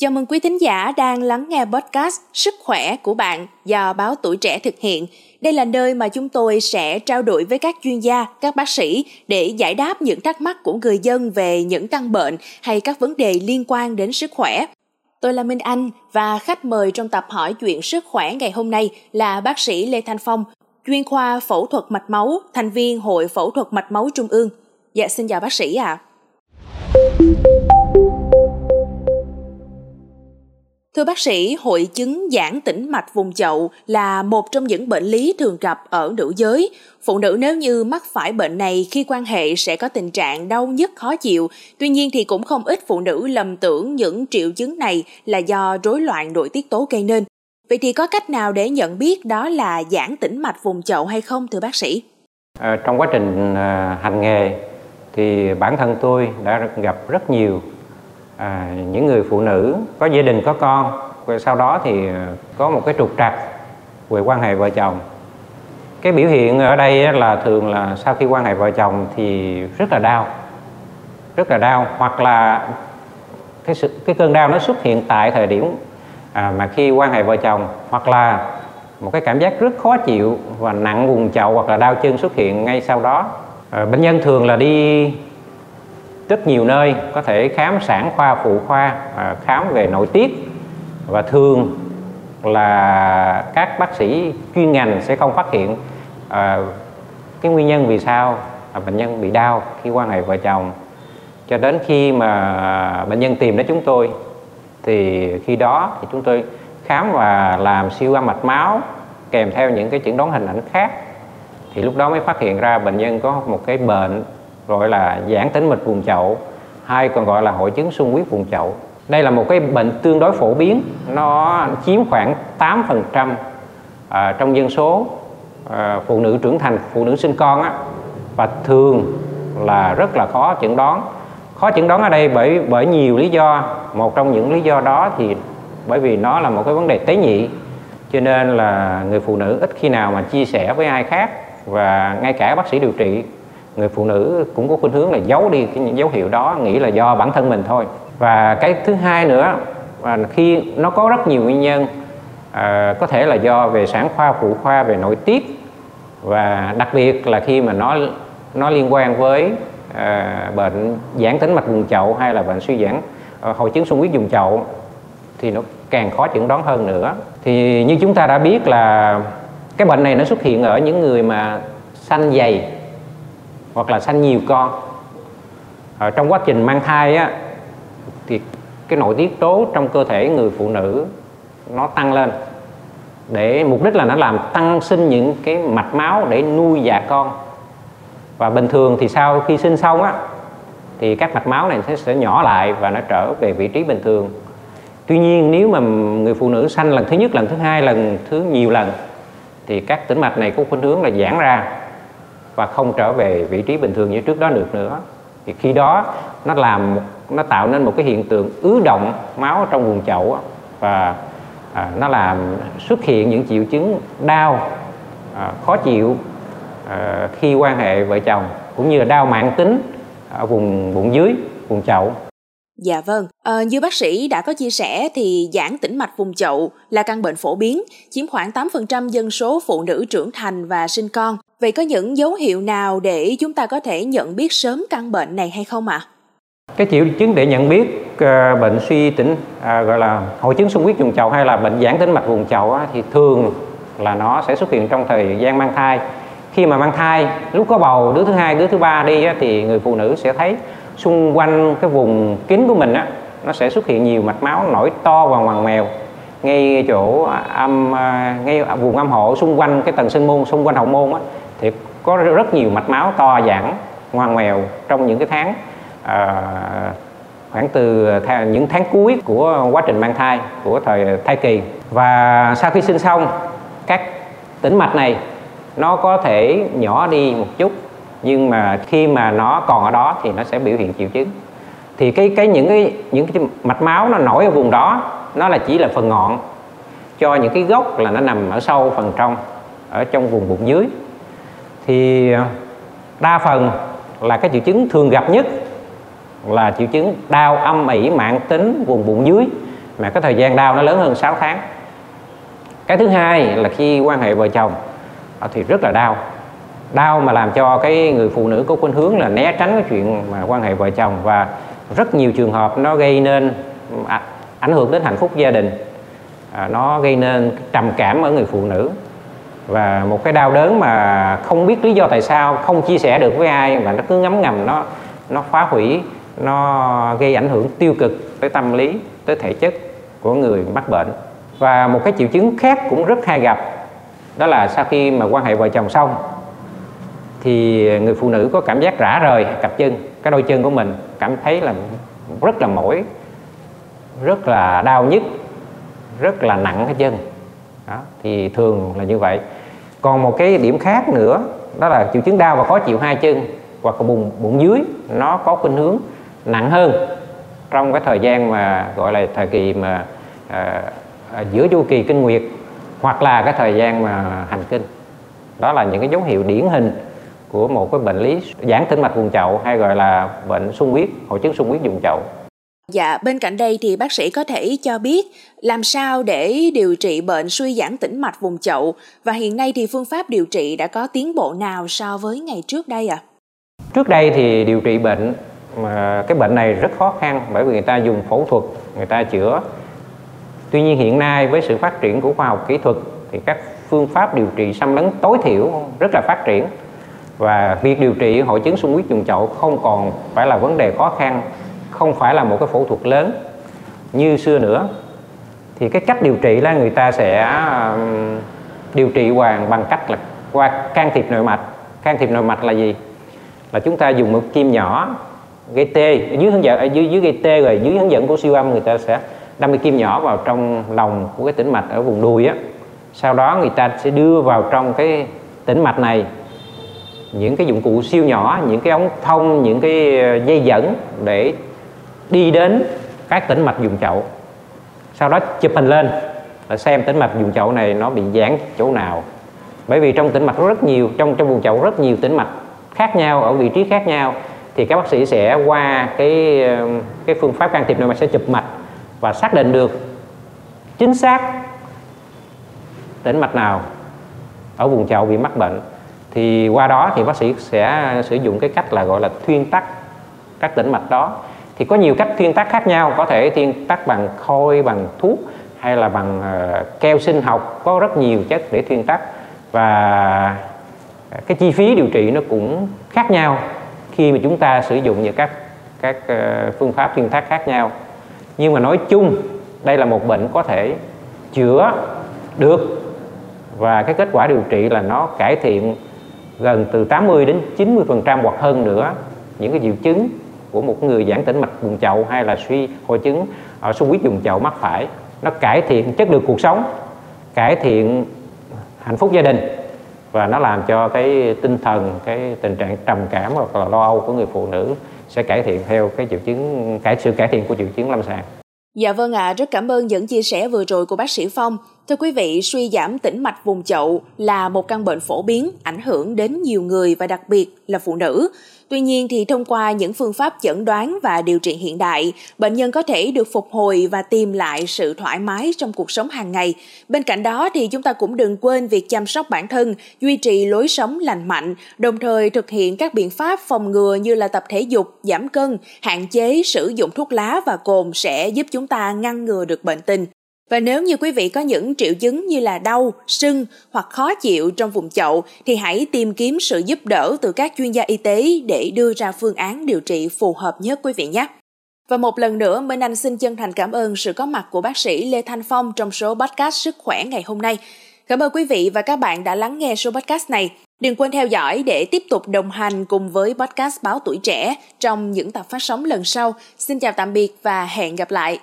Chào mừng quý thính giả đang lắng nghe podcast Sức khỏe của bạn do báo Tuổi Trẻ thực hiện. Đây là nơi mà chúng tôi sẽ trao đổi với các chuyên gia, các bác sĩ để giải đáp những thắc mắc của người dân về những căn bệnh hay các vấn đề liên quan đến sức khỏe. Tôi là Minh Anh và khách mời trong tập hỏi chuyện sức khỏe ngày hôm nay là bác sĩ Lê Thanh Phong, chuyên khoa phẫu thuật mạch máu, thành viên Hội Phẫu thuật mạch máu Trung ương. Dạ xin chào bác sĩ ạ. À. Thưa bác sĩ, hội chứng giãn tĩnh mạch vùng chậu là một trong những bệnh lý thường gặp ở nữ giới. Phụ nữ nếu như mắc phải bệnh này khi quan hệ sẽ có tình trạng đau nhức khó chịu. Tuy nhiên thì cũng không ít phụ nữ lầm tưởng những triệu chứng này là do rối loạn nội tiết tố gây nên. Vậy thì có cách nào để nhận biết đó là giãn tĩnh mạch vùng chậu hay không thưa bác sĩ? À, trong quá trình à, hành nghề thì bản thân tôi đã gặp rất nhiều à, những người phụ nữ có gia đình có con rồi sau đó thì à, có một cái trục trặc về quan hệ vợ chồng. Cái biểu hiện ở đây là thường là sau khi quan hệ vợ chồng thì rất là đau rất là đau hoặc là cái sự cái cơn đau nó xuất hiện tại thời điểm à, mà khi quan hệ vợ chồng hoặc là một cái cảm giác rất khó chịu và nặng vùng chậu hoặc là đau chân xuất hiện ngay sau đó. À, bệnh nhân thường là đi rất nhiều nơi có thể khám sản khoa phụ khoa à, khám về nội tiết. Và thường là các bác sĩ chuyên ngành sẽ không phát hiện à, cái nguyên nhân vì sao à, bệnh nhân bị đau khi quan hệ vợ chồng. Cho đến khi mà bệnh nhân tìm đến chúng tôi thì khi đó thì chúng tôi khám và làm siêu âm mạch máu kèm theo những cái chẩn đoán hình ảnh khác. Thì lúc đó mới phát hiện ra bệnh nhân có một cái bệnh gọi là giãn tính mạch vùng chậu hay còn gọi là hội chứng sung huyết vùng chậu. Đây là một cái bệnh tương đối phổ biến nó chiếm khoảng 8% à, trong dân số à, phụ nữ trưởng thành phụ nữ sinh con á và thường là rất là khó chẩn đoán. Khó chẩn đoán ở đây bởi bởi nhiều lý do. Một trong những lý do đó thì bởi vì nó là một cái vấn đề tế nhị cho nên là người phụ nữ ít khi nào mà chia sẻ với ai khác và ngay cả bác sĩ điều trị người phụ nữ cũng có khuynh hướng là giấu đi cái những dấu hiệu đó nghĩ là do bản thân mình thôi. Và cái thứ hai nữa là khi nó có rất nhiều nguyên nhân à, có thể là do về sản khoa phụ khoa về nội tiết. Và đặc biệt là khi mà nó nó liên quan với à, bệnh giãn tính mạch vùng chậu hay là bệnh suy giãn à, hội chứng sung huyết vùng chậu thì nó càng khó chẩn đoán hơn nữa. Thì như chúng ta đã biết là cái bệnh này nó xuất hiện ở những người mà xanh dày hoặc là sanh nhiều con. Ở trong quá trình mang thai á thì cái nội tiết tố trong cơ thể người phụ nữ nó tăng lên. Để mục đích là nó làm tăng sinh những cái mạch máu để nuôi dạ con. Và bình thường thì sau khi sinh xong á thì các mạch máu này sẽ, sẽ nhỏ lại và nó trở về vị trí bình thường. Tuy nhiên nếu mà người phụ nữ sanh lần thứ nhất lần thứ hai lần thứ nhiều lần thì các tĩnh mạch này có khuynh hướng là giãn ra và không trở về vị trí bình thường như trước đó được nữa. Thì khi đó nó làm nó tạo nên một cái hiện tượng ứ động máu trong vùng chậu và à, nó làm xuất hiện những triệu chứng đau à, khó chịu à, khi quan hệ vợ chồng cũng như là đau mãn tính ở vùng bụng dưới vùng chậu. Dạ vâng, à, như bác sĩ đã có chia sẻ thì giãn tĩnh mạch vùng chậu là căn bệnh phổ biến, chiếm khoảng 8% dân số phụ nữ trưởng thành và sinh con. Vậy có những dấu hiệu nào để chúng ta có thể nhận biết sớm căn bệnh này hay không ạ? À? Cái triệu chứng để nhận biết uh, bệnh suy tĩnh uh, gọi là hội chứng sung huyết vùng chậu hay là bệnh giãn tĩnh mạch vùng chậu thì thường là nó sẽ xuất hiện trong thời gian mang thai. Khi mà mang thai, lúc có bầu đứa thứ hai, đứa thứ ba đi á, thì người phụ nữ sẽ thấy xung quanh cái vùng kín của mình á nó sẽ xuất hiện nhiều mạch máu nổi to và ngoằn mèo ngay chỗ âm à, ngay vùng âm hộ xung quanh cái tầng sinh môn xung quanh hậu môn á thì có rất nhiều mạch máu to giãn ngoan ngoèo trong những cái tháng à, khoảng từ những tháng cuối của quá trình mang thai của thời thai kỳ. Và sau khi sinh xong các tĩnh mạch này nó có thể nhỏ đi một chút nhưng mà khi mà nó còn ở đó thì nó sẽ biểu hiện triệu chứng. Thì cái cái những cái những cái mạch máu nó nổi ở vùng đó nó là chỉ là phần ngọn cho những cái gốc là nó nằm ở sâu phần trong ở trong vùng bụng dưới thì ờ, đa phần là cái triệu chứng thường gặp nhất là triệu chứng đau âm ỉ mạng tính vùng bụng dưới mà cái thời gian đau nó lớn hơn 6 tháng. Cái thứ hai là khi quan hệ vợ chồng ờ, thì rất là đau. Đau mà làm cho cái người phụ nữ có khuynh hướng là né tránh cái chuyện mà quan hệ vợ chồng và rất nhiều trường hợp nó gây nên à, ảnh hưởng đến hạnh phúc gia đình. À, nó gây nên trầm cảm ở người phụ nữ và một cái đau đớn mà không biết lý do tại sao không chia sẻ được với ai mà nó cứ ngấm ngầm nó nó phá hủy nó gây ảnh hưởng tiêu cực tới tâm lý tới thể chất của người mắc bệnh. Và một cái triệu chứng khác cũng rất hay gặp đó là sau khi mà quan hệ vợ chồng xong thì người phụ nữ có cảm giác rã rời cặp chân cái đôi chân của mình cảm thấy là rất là mỏi rất là đau nhức rất là nặng cái chân. Đó, thì thường là như vậy còn một cái điểm khác nữa đó là triệu chứng đau và khó chịu hai chân hoặc là bụng bụng dưới nó có khuynh hướng nặng hơn. Trong cái thời gian mà gọi là thời kỳ mà à, à, giữa chu kỳ kinh nguyệt hoặc là cái thời gian mà hành kinh. Đó là những cái dấu hiệu điển hình của một cái bệnh lý giãn tĩnh mạch vùng chậu hay gọi là bệnh sung huyết hội chứng sung huyết vùng chậu. Dạ, bên cạnh đây thì bác sĩ có thể cho biết làm sao để điều trị bệnh suy giãn tĩnh mạch vùng chậu và hiện nay thì phương pháp điều trị đã có tiến bộ nào so với ngày trước đây ạ? À? Trước đây thì điều trị bệnh mà cái bệnh này rất khó khăn bởi vì người ta dùng phẫu thuật, người ta chữa. Tuy nhiên hiện nay với sự phát triển của khoa học kỹ thuật thì các phương pháp điều trị xâm lấn tối thiểu rất là phát triển và việc điều trị hội chứng sung huyết vùng chậu không còn phải là vấn đề khó khăn không phải là một cái phẫu thuật lớn. Như xưa nữa, thì cái cách điều trị là người ta sẽ điều trị hoàn bằng cách là qua can thiệp nội mạch. Can thiệp nội mạch là gì? Là chúng ta dùng một kim nhỏ gây tê dưới hướng dẫn dưới dưới gây tê rồi dưới hướng dẫn của siêu âm người ta sẽ đâm cái kim nhỏ vào trong lòng của cái tĩnh mạch ở vùng đùi á. Sau đó người ta sẽ đưa vào trong cái tĩnh mạch này những cái dụng cụ siêu nhỏ, những cái ống thông, những cái ờ, dây dẫn để đi đến các tĩnh mạch vùng chậu. Sau đó chụp hình lên để xem tĩnh mạch vùng chậu này nó bị giãn chỗ nào. Bởi vì trong tĩnh mạch rất nhiều, trong trong vùng chậu rất nhiều tĩnh mạch khác nhau, ở vị trí khác nhau, thì các bác sĩ sẽ qua cái cái phương pháp can thiệp nội mạch sẽ chụp mạch và xác định được chính xác tĩnh mạch nào ở vùng chậu bị mắc bệnh. Thì qua đó thì bác sĩ sẽ sử dụng cái cách là gọi là thuyên tắc các tĩnh mạch đó thì có nhiều cách thiên tác khác nhau có thể thiên tác bằng khôi bằng thuốc hay là bằng uh, keo sinh học có rất nhiều chất để thiên tác. Và ờ, cái chi phí điều trị nó cũng khác nhau khi mà chúng ta sử dụng những các các uh, phương pháp thiên tác khác nhau. Nhưng mà nói chung đây là một bệnh có thể chữa được. Và cái kết quả điều trị là nó cải thiện gần từ 80 đến 90 phần trăm hoặc hơn nữa những cái triệu chứng của một người giãn tĩnh mạch vùng chậu hay là suy hội chứng ờ, ở sung huyết vùng chậu mắc phải nó cải thiện chất lượng cuộc sống cải thiện hạnh phúc gia đình và nó làm cho cái tinh thần cái tình trạng trầm cảm hoặc là lo âu của người phụ nữ sẽ cải thiện theo cái triệu chứng cải sự cải thiện của triệu chứng lâm sàng Dạ vâng ạ, à, rất cảm ơn những chia sẻ vừa rồi của bác sĩ Phong. Thưa quý vị, suy giảm tĩnh mạch vùng chậu là một căn bệnh phổ biến ảnh hưởng đến nhiều người và đặc biệt là phụ nữ. Tuy nhiên thì thông qua những phương pháp chẩn đoán và điều trị hiện đại, bệnh nhân có thể được phục hồi và tìm lại sự thoải mái trong cuộc sống hàng ngày. Bên cạnh đó thì chúng ta cũng đừng quên việc chăm sóc bản thân, duy trì lối sống lành mạnh, đồng thời thực hiện các biện pháp phòng ngừa như là tập thể dục, giảm cân, hạn chế sử dụng thuốc lá và cồn sẽ giúp chúng ta ngăn ngừa được bệnh tình. Và nếu như quý vị có những triệu chứng như là đau, sưng hoặc khó chịu trong vùng chậu thì hãy tìm kiếm sự giúp đỡ từ các chuyên gia y tế để đưa ra phương án điều trị phù hợp nhất quý vị nhé. Và một lần nữa, Minh Anh xin chân thành cảm ơn sự có mặt của bác sĩ Lê Thanh Phong trong số podcast Sức khỏe ngày hôm nay. Cảm ơn quý vị và các bạn đã lắng nghe số podcast này. Đừng quên theo dõi để tiếp tục đồng hành cùng với podcast Báo Tuổi Trẻ trong những tập phát sóng lần sau. Xin chào tạm biệt và hẹn gặp lại.